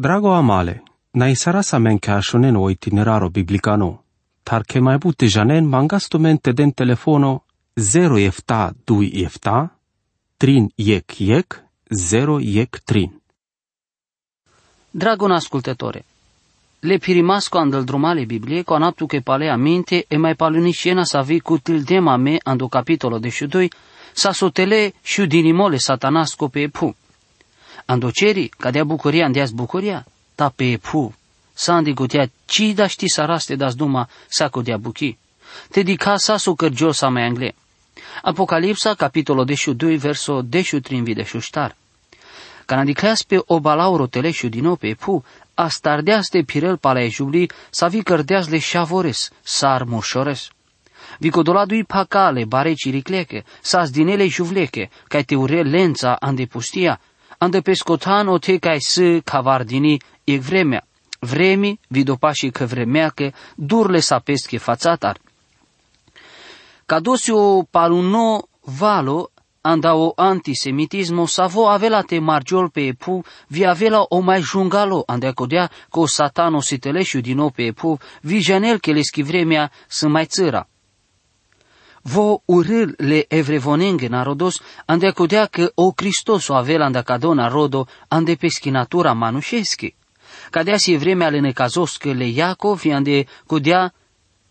Drago amale, na isara sa men ka shonen o itineraro biblicano, tar ke mai bute janen mangasto mente den telefono 0 efta 2 efta, trin iec iec, 0 iec trin. Dragon ascultătore, le pirimasco andel drumale Biblie, con aptu che pale aminte e mai paluniscena sa vi cutil dema me ando capitolo de doi, sa sotele și dinimole satanasco pe pu. Ando ceri, cadea bucuria andeas bucuria, ta pe pu. Sa andi gotea ci da ști sa raste das duma sa codea buchi. Te di ca sa su cărgio sa mai angle. Apocalipsa, capitolo 12, verso 13 vide șuștar. Canadicleas pe obalauro teleșu din pe pu, a stardeas de pirel palejubli, sa vi cărdeas le șavores, sar moșores. Vi codoladui pacale, bare ciricleche, sas dinele juvleche, ca te ure lența ande pustia, ande pescotan o te cai să cavardini e vremea. Vremi, vi dopași că vremea că durle sa pesche fațatar. Cadosio paluno valo anda o antisemitismo savo avela te margiol pe epu, vi avela o mai jungalo ande codea co satano siteleșu din nou pe epu, vi janel che le schivremea să mai țăra. Vo urâl le evrevonenge narodos, ande codea că o Cristos o avela ande cadona rodo, ande peschinatura manușeschi. Cadea si vremea le necazos că le Iacov, ande codea,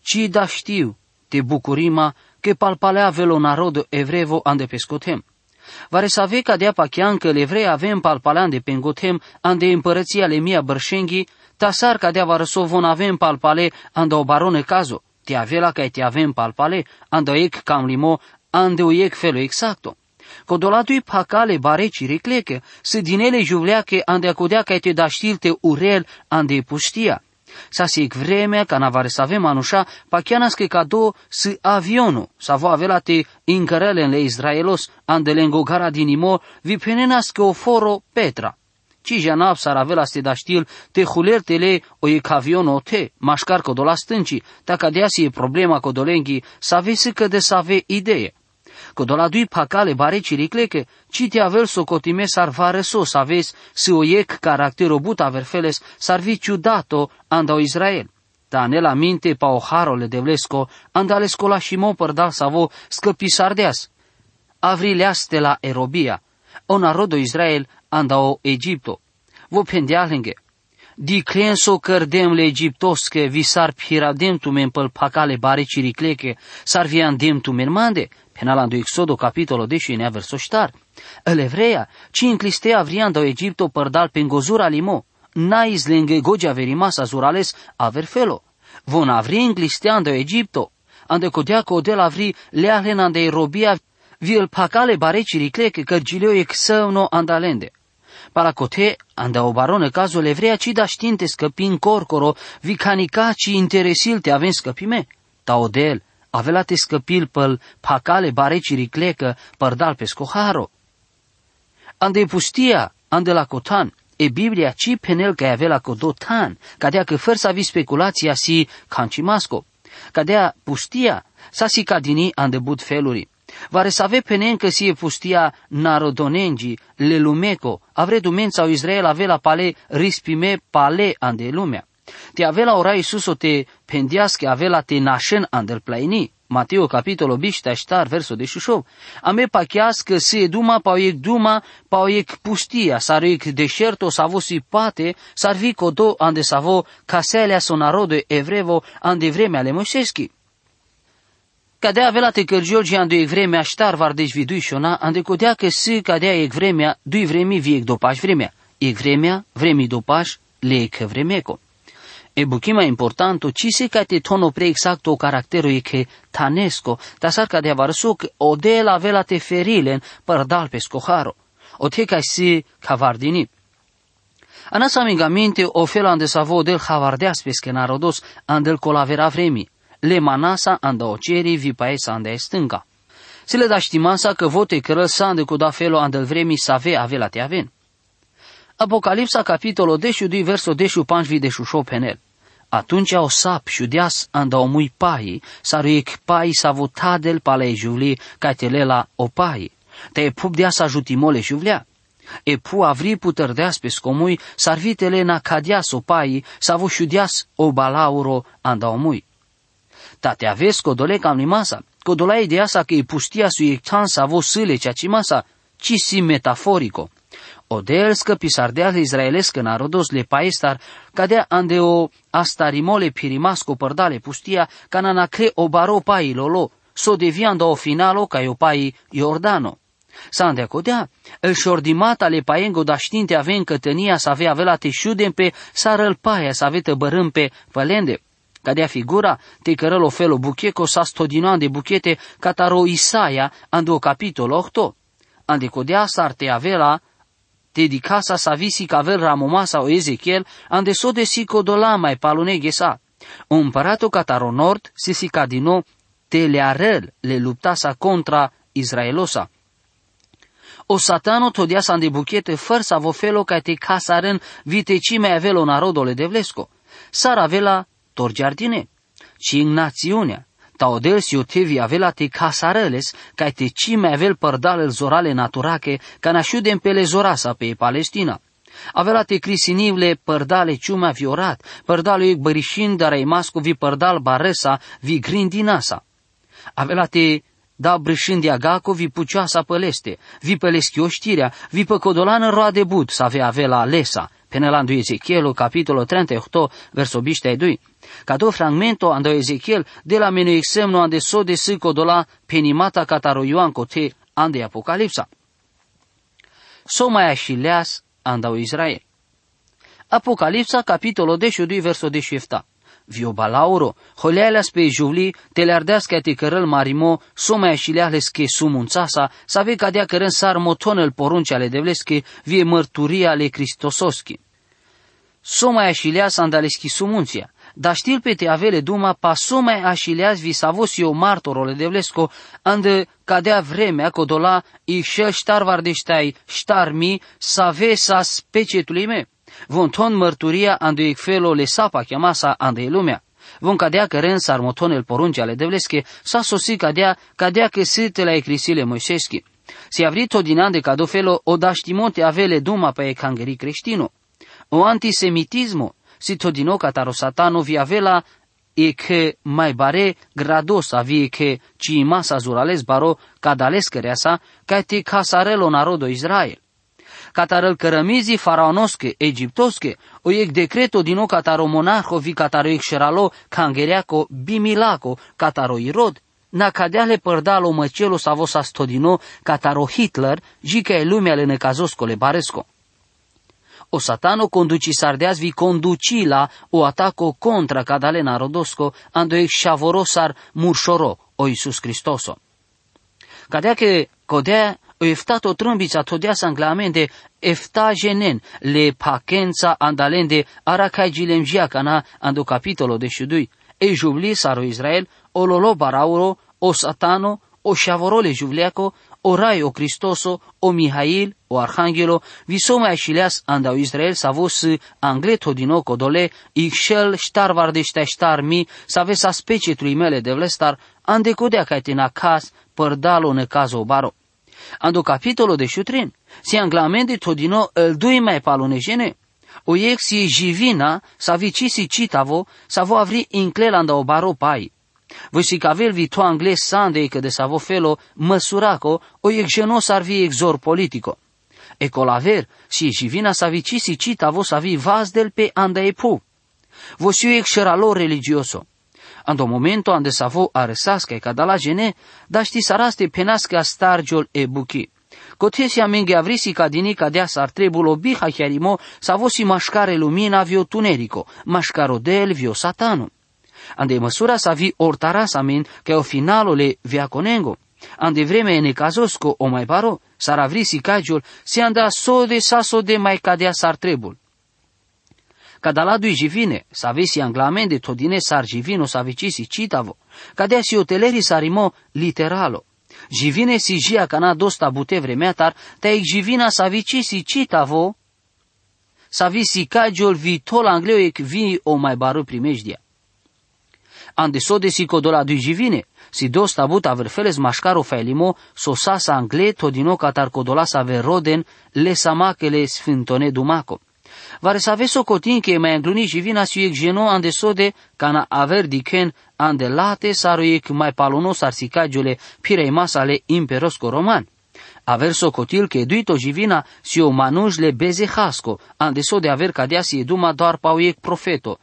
ci da știu, te bucurima, che palpalea velo narodo evrevo ande pescotem. Vare să ave ca dea pachean că le evrei avem palpalean de pengotem ande împărăția le mia bărșenghi, tasar ca dea varăso von avem palpale ande o barone cazo, te avela ca te avem palpale ande o ec cam limo ande o ec felo exacto. Codolatui pacale bareci recleche, să dinele juvleache ande acodea ca te da știlte urel ande pustia sa si vremea ca navare să avem anușa, pa chianas că cado să avionul, să avea avea te incărele în le Israelos, andelengo gara din imo, vi penenas că o foro Petra. Ci janap s-ar avea ste da știl, te hulertele o e o te, mașcar codola stânci, dacă de e problema codolenghi, să aveți că de să ave idee. Codoladui pacale bare ciricleche, ci te avel socotime sar vare so, să aveți să o iec caractero but averfeles, sar vi ciudato andau Israel. Da la minte pa o harole de vlesco, andale scola și mo părdal savo scăpi sardeas. Avrileaste la Erobia, o narodo Israel andao Egipto. Vo pendealenge, di crenso cărdem le egiptosche vi sar piradem tu men păl pacale bare ciricleche, sar vi andem tu men mande, penalando Exodo capitolo 10 nea verso ștar. El evreia, ci inclistea vriando Egipto părdal pengozura limo, nais lenge gogia verimasa zurales aver felo. Von avri inclisteando Egipto, ande codea codel avri leahlen ande robia vil pacale bare ciricleche cărgileo exăvno andalende. Paracote, anda o barone cazul evrea ci da știnte scăpin corcoro, vicanica ci interesil te avem scăpime. Taodel, avela te scăpil păl pacale bareci riclecă părdal pe scoharo. Ande pustia, ande la cotan, e Biblia ci penel că avea codotan, cadea că fără să avi speculația si cancimasco, cadea pustia, sa si cadini ande bud feluri. Vare să ave penen că si e pustia narodonengi, le lumeco, avre dumența o Israel avea la pale rispime pale ande lumea. Te avela ora Iisus o te pendiască avela te nașen andel plaini. Mateo capitolo biște aștar verso de șușov. Ame pachească se duma pa oiec duma pa oiec pustia, sar oiec deșerto savo si pate, sar vi codo ande savo caselea son narodo evrevo ande vremea le Moiseschi. Cadea avela te cărgiolgi ande e vremea ștar var deci vidui șona, ande codea că si cadea e vremea, dui vremi viec dopaș vremea. E vremea, vremi dopaș, le e că vremeco. E buchima importanto ci se ca te tono pre exacto caractero e che tanesco, da sarca de avarsuk o de la vela te ferilen per dal pe scoharo. O te ca si cavardini. Anas amigamente o felo ande savo del havardeas pesche narodos andel colavera vremi. Le manasa anda o ceri vi paesa ande stânga. Se le da știmansa că vote cărăl sa ande cu da felo andel vremi să ave avela te aven. Apocalipsa capitolo 10 verso 10 panjvi de șușo penel. Atunci o sap șudeas anda omui pai, saruic pai sa votadel pale juvli ca telela o pai. Te pup dea sa jutimole juvlea. E pu avri puterdeas pe scomui, sarvitele na cadias o pai, sa vo șudias o balauro anda omui. Tate aveți codole cam masa, codola ideea sa că e pustia su ectan sa vo sâle cea ci masa, ci si metaforico. Odelscă pisardeale izraelescă narodos le paestar, cadea ande o astarimole pirimasco părdale pustia, ca cre o baro pai lolo, so deviando o finalo ca o pai Iordano. Sa codea, el șordimat ale paengo da știnte avem cătănia să avea avea te șudem pe sarăl paia să avea bărâm pe pălende. Cadea figura, te cărăl o felo bucheco sa stodinan de buchete cataro Isaia ando capitol 8. Ande codea sar te avea dedicasa sa visi cavel ramomasa o Ezechiel, ande so de si codola mai paluneghe sa. Împăratul cataro nord, sisica din nou, te le arel le luptasa contra Israelosa. O satano todia sa de buchete făr sa vofelo ca te casaren vitecime avelo narodole de vlesco. Sar avela tor giardine. Ci în națiunea, Taodel si otevi avela te casareles, ca te cime avel părdalel zorale naturache, ca nașudem pe le zorasa pe Palestina. Avela te crisinivle părdale ciumea viorat, părdale ec bărișin, dar ai masco vi părdal baresa, vi grindinasa. Avela te da brâșândia gaco vi pucioasa păleste, vi păleschi oștirea, vi păcodolană roade bud, să avea avela lesa, Penelandu Ezechielu, capitolo 38, verso 22. Cado fragmento ando Ezechiel de la menu exemno ande so de sico dola penimata cataro Ioan cote ande Apocalipsa. So mai așileas andau Israel. Apocalipsa, capitolo 12, verso 17 viobalauro, holealas pe juvli, telardească te cărăl marimo, somea și leahles che sumunțasa, să ave cadea cărân sar motonel porunci ale devlesche, vie mărturia ale Cristososchi. Somea și lea sandaleschi sumunția, dar știl pe te avele duma, pa somea așileaz vi savos eu martorole devlesco, ande cadea vremea codola, i șel ștar vardeștai, ștar mi, să ave sa specietului meu. Von ton mărturia ando felo le sapa chiamasa ande lumea. Von cadea că ren sarmoton el porunci ale devlesche, sa sosi cadea, cadea că site la ecrisile moiseschi. Si avrito dinande cado felo o daștimote avele duma pe ecangeri creștino. O antisemitismo, si todino cataro satano vi avela e che mai bare grados avie che ci masa zurales baro cadales sa, ca te casarelo narodo Israel catarăl cărămizi faraonosche, egiptosche, o ec decreto din o cataro monarho vi cataro ec șeralo, cangereaco, bimilaco, cataro irod, na cadeale părdalo măcelo savo sa stodino, cataro Hitler, jica e lumea le necazoscole baresco. O satano conduci sardeas vi conduci la o ataco contra cadale narodosco, ando ec șavorosar murșoro, o Iisus Cristoso. Cadea că codea o eftato trâmbița todea sanglamende efta jenen le pacența andalende aracai gilem cana ando capitolo de șudui. E jubli saro Israel, o lolo barauro, o satano, o șavorole juvleaco, o rai o Cristoso, o Mihail, o Arhangelo, visome așileas andau Israel sa vos angleto din oco dole, ixel ștar vardește ștar mi, sa vesa specietului mele de vlestar, andecodea ca tina cas, părdalo ne cazo baro. Ando capitolo de șutrin, si anglamende todino el dui mai palonejene, o ex si jivina sa vicisi citavo sa vo avri inclelanda o baro pai. Voi si cavel vi to angles sande că de sa vo felo măsuraco o ex genos ar vi exor politico. E colaver, si jivina sa vicisi citavo sa vi vas del pe anda e pu. Vosiu ex lor religioso. Ando momento ande savo aresasca ca la gene, da ști saraste penasca stargiol e buchi. Cotesia menge avrisi ca dinica dea ar trebulo biha chiarimo savosi mașcare lumina vio tunerico, mașcaro del vio satano. Ande măsura sa vi ortaras min că o finalole via conengo. Ande vreme e necazosco o mai paro, sar avrisi cagiol, si anda so de saso de mai cadea sar trebul i živine, savesi anglamende todine sar živino savicisi citavo, cadea si oteleri sarimo literalo. Živine si žia cana dosta bute vremeatar, ta ec živina savicisi citavo, savisi cagiol vi tol angleo ec vi o mai baru primejdia. ande so de si codola du živine, si dosta but aver feles maškaro failimo, so sasa angle todino katar codola sa ver roden le samakele sfintone dumako. Vare sa aveso cotin che mai angluni živina si ek geno ande so de cana aver diken ande late saro ek mai palono sarsicagiole pirei masale imperosco roman. Aver socotil că duito jivina si o manuj le beze hasco, ande so de aver cadea si eduma doar pau ek profeto,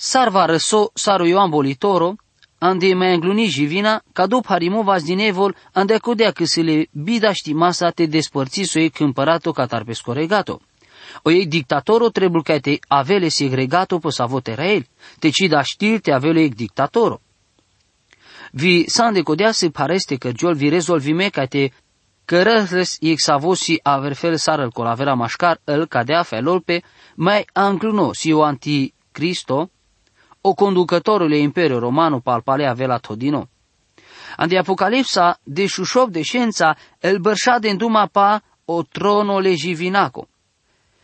Sarva răso saru Ioan Bolitoro, ande mai îngluni jivina, ca după harimovas din evol, ande codea că se le bida masa te despărți so ei câmpărato ca tarpesco regato. O ei dictatoro trebuie ca te avele segregato pe savot Israel, te ci da știr te avele ei dictatoro. Vi sande codea se pareste că giol vi rezolvime ca te cărăres ex savosi aver fel sarăl colavera mașcar îl cadea felol pe mai ancluno si o anti Cristo, o conducătorule Imperiul Romano palpalea vela todino. Andi Apocalipsa, de șușop de știința, el bărșa de înduma pa o tronole jivinaco.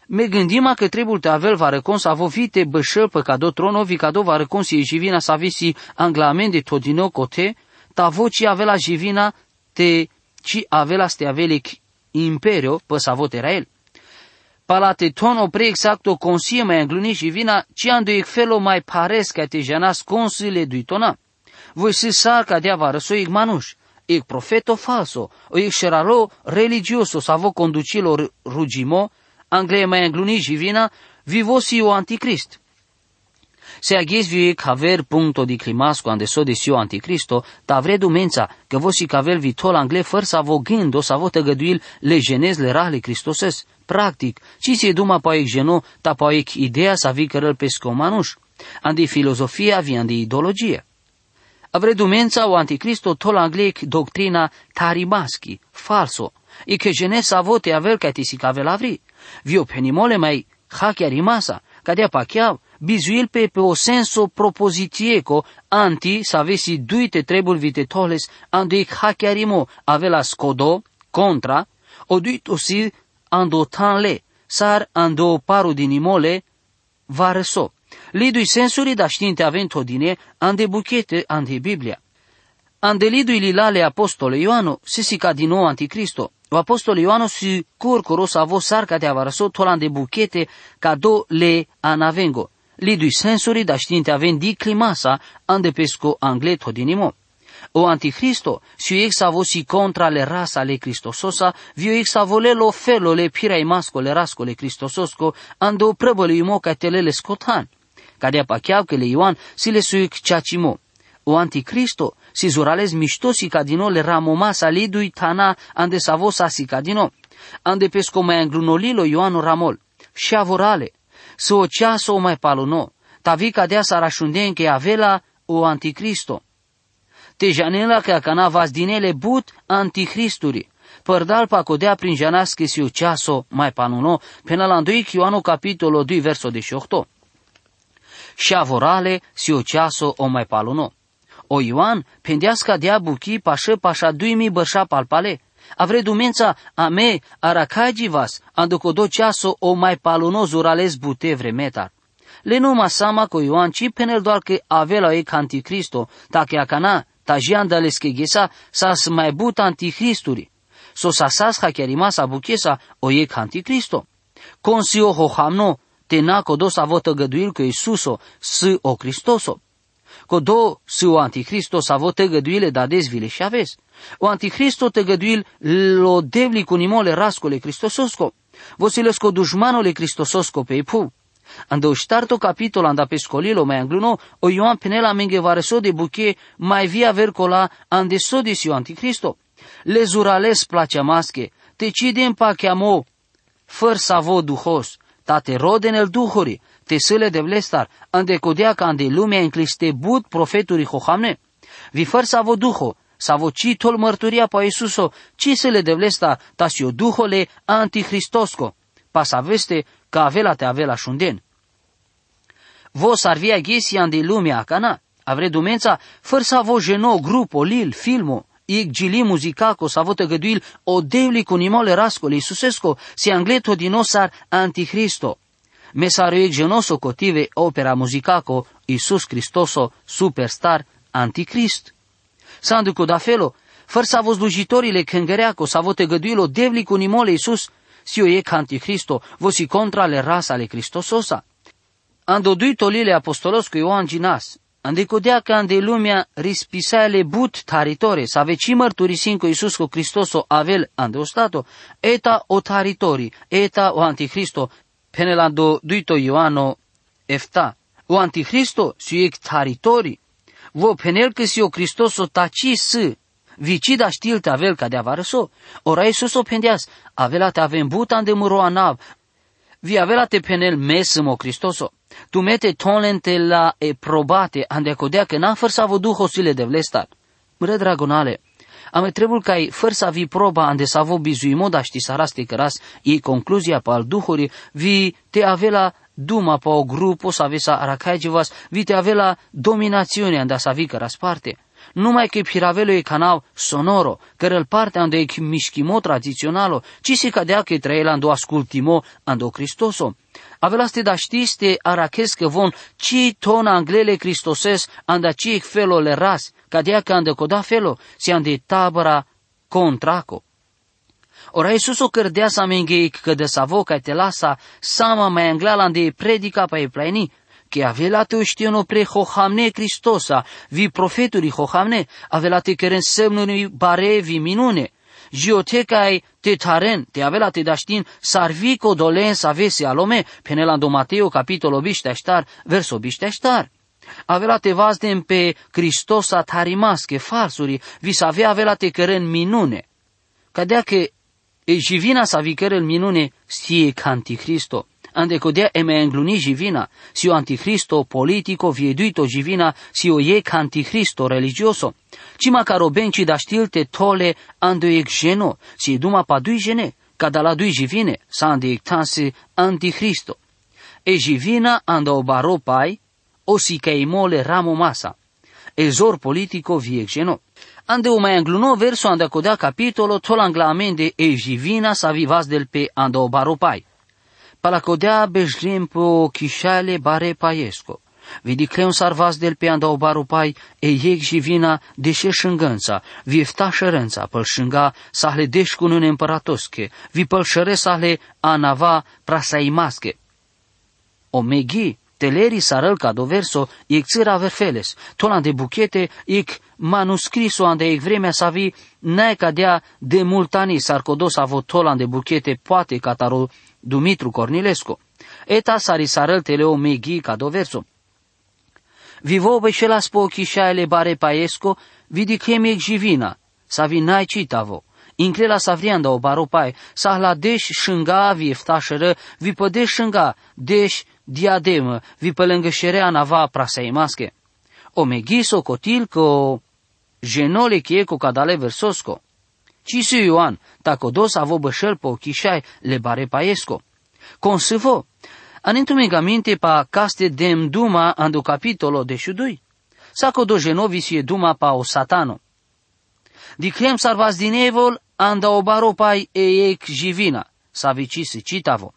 Me gândim că trebuie te avel va răcon să avovite bășăl pe cado tronovi cado va răcon si jivina să avisi anglamen de todino cote, ta voci avela jivina te ci avela ste avelic imperio pe savot era el palate tono pre exacto consie mai angluni și vina, ci ando ec felo mai pares ca te janas consile duitona. Voi si sar ca dea vară so ec manuș, ec profeto falso, o ec șeralo religioso vo conducilo rugimo, angle mai angluni și vina, vivosi o anticrist. Se vi caver punto di climasco ande so de sio anticristo, ta vredu mența că vosi cavel vitol angle făr sa vo gândo sa vo tăgăduil le genez le rale Cristoses. Practic, ci si duma poaic geno, ta poaic ideea sa vi cărăl pesco manuș. Andi filozofia vi andi ideologie. Avredu mența o anticristo tol anglec doctrina tarimaschi, falso, e che genesa vote aver ca ti si cavel avri. Vio penimole mai hakia rimasa, cadea pachiav, bizuil pe pe o senso propositieco anti să avesi duite trebul vitetoles ando hachiarimo avela scodo contra o duito si ando tanle sar ando paru dinimole vareso. Lidui sensuri da știinte avento dine ande buchete ande Biblia. Ande lidui lilale apostole Ioano sisica din nou anticristo. O apostole Ioano si curcoro sa vo sarca de avaraso tolande buchete ca do le anavengo lidui sensori da știinte avem di climasa ande pesco angle todinimo. O anticristo, si ex avosi contra le rasa le Cristososa, vio ex avolelo felo le pirai masco le rasco le Cristososco, ande o prăbăle imo ca telele scotan. Cadea pacheau că le Ioan si le suic ceacimo. O anticristo, si zurales miștosi ca dino le ramomasa lidui tana ande savosa si ca dino. Ande pesco mai anglunolilo Ioanu Ramol. Și avorale, să o ceasă o mai paluno, tavica dea sarașunden că avela o anticristo. Te janela că cana vas dinele but anticristuri. Părdal pa codea prin janas că si o ceasă mai paluno, până la 2 Ioanu capitolul 2 verso 18. Și avorale si o ceasă o mai paluno. O Ioan, pendeasca dea buchi pașă pașa duimi bărșa palpale, Avre dumența a me aracagivas, do ceaso o mai palono zurales bute vremetar. Le numa sama co Ioan ci penel doar că avela e anticristo, ta că acana, ta jianda gesa, sa mai but anticristuri. So sa sas ha chiarima buchesa o e anticristo. Consio ho hamno, te na dos avota găduil că Iisuso, s o Cristoso. Codo s o anticristo sa votă găduile da desvile și aveți. O anticristo tăgăduil lo devli cu nimole rascole cristososco. Vosilesco dușmanole cristososco pe ipu. Ando ștarto capitol anda pescolilo mai angluno, o Ioan penela menge vareso de buche mai via vercola ande sodis io anticristo. Le zurales place masche, te cidem pa chiamo, făr savo duhos, tate roden el duhori, te sile de vlestar, ande codea ca ande lumea încliste bud profeturi hohamne. Vi făr savo duho, Savo ci tol mărturia pa Isuso, ci se le devlesta tasio duhole antichristosko, pa sa veste ca avela te avela șunden. Vos ar via ghesian de lumea cana, avre dumența, făr sa vo geno grupo, lil, filmo, ig gili muzicaco sa vo tăgăduil o devli cu nimole rascoli Isusesco, si angleto dinosar antichristo. Mesaro ig genoso cotive opera muzicaco Isus Hristoso, superstar, anticrist. Sandu da felo, făr sa vos slujitorile căngăreaco, sa vote găduilo devli cu nimole Isus, si o e ca anticristo, vosi contra le rasa ale Cristososa. Ando dui tolile apostolos cu Ioan Ginas, ande codea ca ande lumea rispisale but taritore, sa veci mărturisin cu Isus cu Cristoso avel ande stato, eta o taritori, eta o anticristo, penelando duito Ioano efta. O anticristo si ec taritori, vo penel că si o Cristoso taci s, vicida știl te avel ca de avarăso, ora Isus o pendeas, avela te avem butan de muro nav, vi avela te penel mesimo Cristoso, tu mete tonlente la e probate ande codea că n-a fărsa vo duhosile de vlestar. Mre dragonale, ame trebul ca făr să vi proba ande să vo bizui moda ști saraste căras, e concluzia pe al duhuri, vi te avela duma pa o grupo să avea să aracajivas, vi te avela dominațiune ande să vi căras parte numai că piravelo e canal sonoro, care îl parte ando e mișchimo tradiționalo, ci si cadea că trăiela ando ascultimo ando Cristoso. Avelaste da știste araches că von ci ton anglele Cristoses anda ci felo le ras, cadea că ando coda felo, si ande tabăra contraco. Ora Iisus o cărdea să amengeic că de savo ca te lasa sama mai angleala ande predica pa e pleni, che avelate știano pre hohamne Cristosa, vi profeturi hohamne, avelate keren semnuri bare vi minune. Giotecai te taren, te avelate da știn, sarvico dolen să avese alome, penelando Mateo capitolo bișteștar, verso bișteștar. Avelate vazdem pe Cristosa tarimasche, falsuri, vi să avea avelate keren minune. Cadea că e jivina să vi keren minune, sie canticristo ande codea e me engluni jivina, si o anticristo politico vieduito jivina, si o e anticristo religioso. Cima caro benci da stilte tole ando ec geno, si duma pa dui gene, cada la dui jivine, sa ande ec tansi anticristo. E jivina ando baro pai, o si ca mole ramo masa. E zor politico vie geno. Ande o mai angluno verso ande codea capitolo tol angla amende e jivina sa vivas del pe ando baro pai palacodea po chișale bare paiesco. Vidi creun sarvas del pe andau baru pai, e ieg și vina deșe șângânța, viefta șărânța, păl șânga sahle deș cu nune împăratosche, vi păl șăre sahle anava prasaimasche. O meghi, teleri sarăl ca doverso, iec țira verfeles, tolan de buchete, iec manuscriso ande iec vremea sa vi, nae cadea de multani sarcodos avot tolan de buchete, poate cataro Dumitru Cornilescu. Eta sarisarăl teleo meghi ca doverso. Vivo la spo chișaele bare paesco, vidi chemiec jivina, sa vinai citavo. Inclela savrianda o baropai, sa la deș șânga vi eftașără, vi pădeș șânga, deș diademă, vi pălângă șerea nava prasaimasche. O meghiso cotil co genole chieco cadale versosco. Cisu Ioan, tako dos avo bășăl po chișai le bare paesco. Consăvo, minte pa caste dem duma ando capitolo de șudui. Saco do genovi duma pa o satano. Dicrem sarvas din evol anda o baropai e ec jivina, sa vicisi citavo.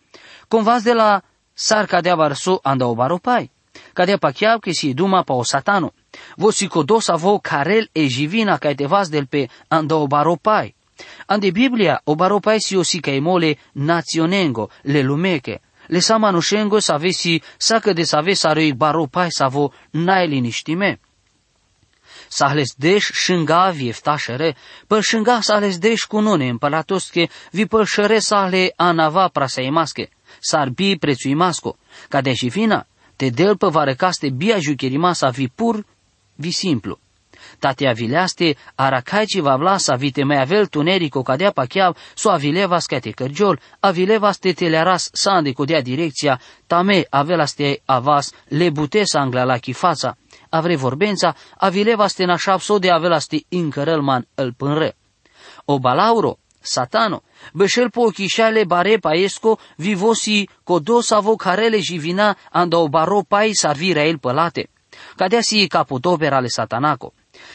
Convas de la sarca de avarso anda o baropai. Cadea pa chiar că si duma pa o satano. Vosi codos avo carel e jivina ca te vas del pe anda o baropai. Ande Biblia o baropaisio si ca mole nazionengo, le lumeke, le samanușengo să avesi sacă de să avesi aroi baropai să avo nai liniștime. Să ales deș șânga vieftașere, păl șânga să ales deș cu nune împălatosche, vi păl șere să ale anava prasaimasche, să arbi prețuimasco, ca de și fina, te del pe varăcaste bia jucherima să vi pur, vi simplu. Tatea vileaste, aracaici va vlasa vite mai avel tunerico cadea pacheav, so avileva scate cărgiol, avileva ste telearas sande codea direcția, tame avelaste avas, le butesa angla la chifața, avre vorbența, avileva ste nașap so de avelaste incărălman îl pânre. O balauro, satano, bășel po ochișale bare paesco, vivosi codos avo carele jivina anda o baro pai sarvira el pălate. Cadea si capodopera ale satanaco.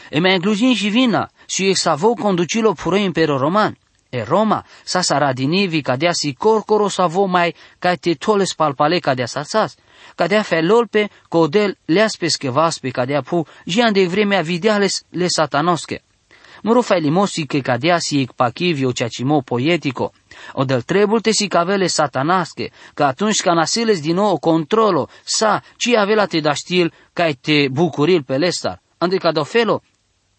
E mai inclusin și vina, și exavo conducilo puro impero roman. E Roma, sa saradini vi cadea si corcoro sa vo mai ca te toles palpale cadea sa sas. Cadea felolpe codel leaspes che vaspe cadea pu, jian de vremea videales le satanosche. Muro fai limosi che cadea si ec pachivio ceacimo poetico. O del trebulte si cavele satanasche, că atunci ca nasiles din nou controlo, sa, ci avela te da stil, ca te bucuril pe lestar. Ande ca do felo,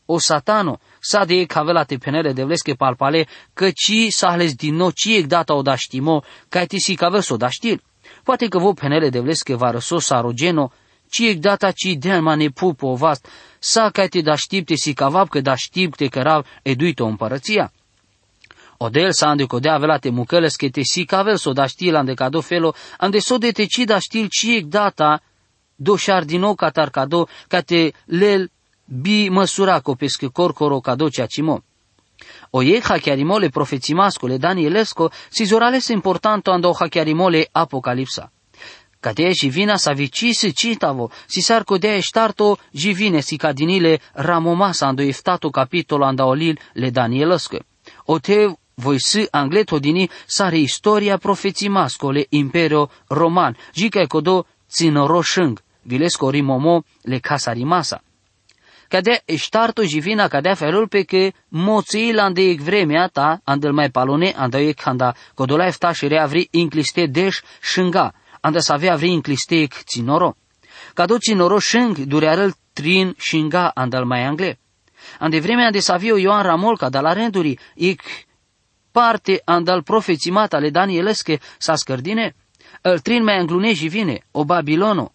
o satano, sa de e cavela te penele de vlesche palpale, că ci sahles din nou ci ec data o da știmo, ca te si cavel so da știl. Poate că vo penele de vlesche va răso sarogeno, ci ec data ci den mane pu po vast, sa ca te da știpte si cavap că da știpte cărav eduito împărăția. Odel sa ande codea avela te mucăles că te si cavel so da știl ande cado felo, ande so de te ci da știl ci ec data, do șar din nou catar cado, ca te lel bi măsura copesc corcoro cado cea cimo. O ei hacchiarimole profețimascole Danielesco si zorales importanto ando hacchiarimole apocalipsa. Cadea vina sa vicisi citavo, si sar codea ștarto jivine si cadinile ramomasa ando eftato capitolo anda olil le Danielesco. O te voi si angleto dini sare istoria profețimascole imperio roman, jica e codo ținoro shâng, vilesco rimomo le casa rimasa cadea ștarto jivina cadea felul pe că moții ande ec vremea ta, andel mai palone, anda ec handa codola efta și rea vri incliste deș shânga, anda să avea vri incliste ec ținoro. Cado ținoro shâng durearăl trin shânga andel mai angle. Ande vremea de savio Ioan Ramolca, de la rânduri, ec parte andal profețimata le Danielesche sa scărdine, îl trin mai anglune vine, o Babilono,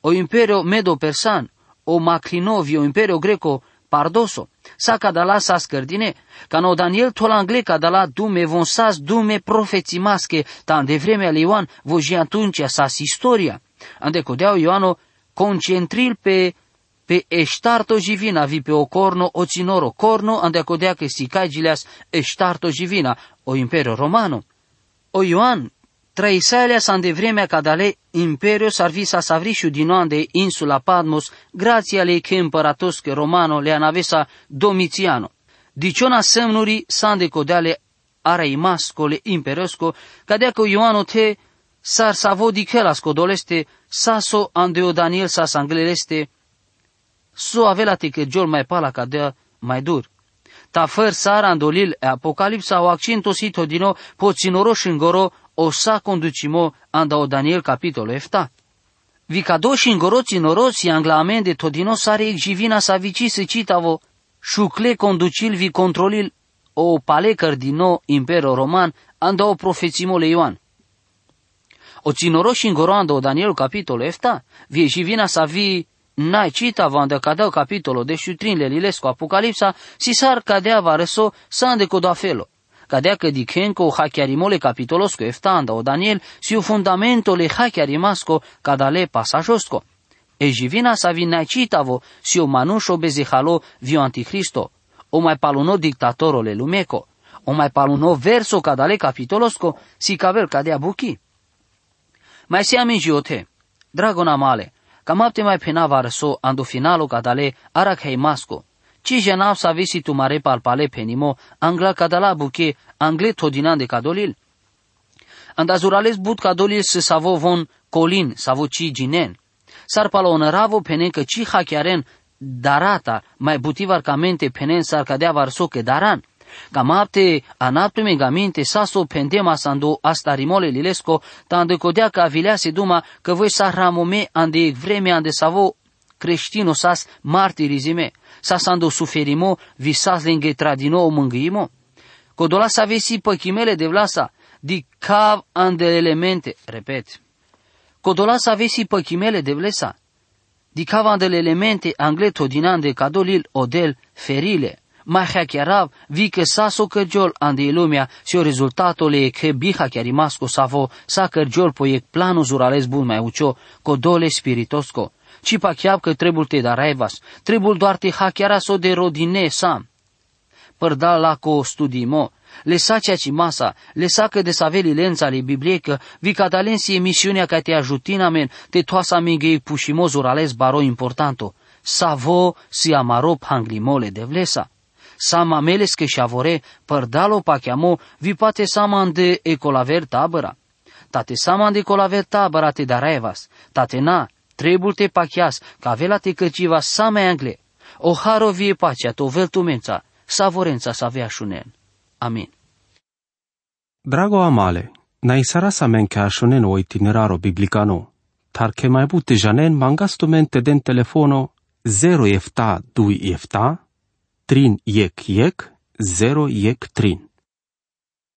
o imperio medo-persan, o Maclinovio, Imperio Greco, Pardoso, sa cadala sa scărdine, ca no Daniel tol angle cadala dume von sas dume profeții masche, ta în vremea lui Ioan voji atunci sas istoria. Ande codeau Ioano concentril pe pe eștarto jivina, vi pe o corno o ținoro corno, ande codea că si cagileas eștarto jivina, o imperio romano. O Ioan Traisalia sa de vremea cadale imperios sa savrisciu din de insula Padmos, grație ale che împăratosche romano le anavesa Domitiano. Diciona semnuri sa de codeale arei mascole imperiosco, cadea că Ioano te sar savo di chelasco doleste, saso andeo Daniel sa sangleleste, so avela te che giol mai pala cadea mai dur. Ta făr sara andolil e apocalipsa o accento sito dino poținoro shingoro o sa conducimo anda o Daniel capitolo efta. Vi cado și îngoroți noroți anglamende todino sare exivina sa vici se citavo, șucle conducil vi controlil o palecăr din nou impero roman anda o profețimo le Ioan. O ținoro și îngoroando o Daniel capitolo efta, vi exivina sa vi Nai cita vanda cadeu capitolo de șutrin le lilesco apocalipsa, si sar cadea va reso sa ande felo cadea că dicenco hacchiarimole capitolosco eftanda o Daniel si u fundamento le hacchiarimasco cadale pasajosco. E jivina sa vinacitavo si o manusho bezehalo vio anticristo, o mai paluno dictatoro le lumeco, o mai paluno verso cadale capitolosco si cavel cadea buchi. Mai se amingiote, dragona male, camapte mai penava răso ando finalo cadale arakhei masco, ci janav sa visi tu mare palpale penimo, angla kadala buke, angle todinan de kadolil. Andazurales but kadolil se savo von colin, savo ci ginen. Sar palo onoravo penen că ci hachiaren darata, mai butivar camente penen sar cadea varso che daran. Camapte anaptume gaminte saso pendema sando asta rimole lilesco, tande codea ca vilease duma că voi sa ramome ande vreme ande savo creștino sas martirizime sasando suferimo, visas lenghe tradino mângâimo? Codola sa vesi păchimele de vlasa, di cav ande elemente, repet. Codola sa vesi păchimele de vlasa, di cav ande elemente angleto dinande cadolil odel ferile, ma chiarav vi che saso cărgiol ande lumea si o rezultatole che biha chiarimasco savo sa cărgiol poiec planu zurales bun mai ucio, codole spiritosco, ci pa chiab că trebul te darevas, trebul doar te hachiara o de rodine sam. Părda la co studimo, lesa ceea ci masa, lesa că de saveli lența li bibliecă, vi catalensi emisiunea ca te ajutina men, te toasa mingei pușimozur ales baro importanto, savo si amaro panglimole de vlesa. sama meles che shavore pardalo pachiamo vi pate sama de ecolaver tabăra. Tate sama de ecolaver tabăra te darevas, tate na, trebul te pachias, ca vela te căciva sama angle. O haro vie pacea to veltumența, savorența sa avea șunen. Amin. Drago amale, na isara sa men ca șunen o itineraro biblicano, tar che mai bute janen mangastumente den telefono 0 efta 2 efta, trin yek yek, 0 yek trin.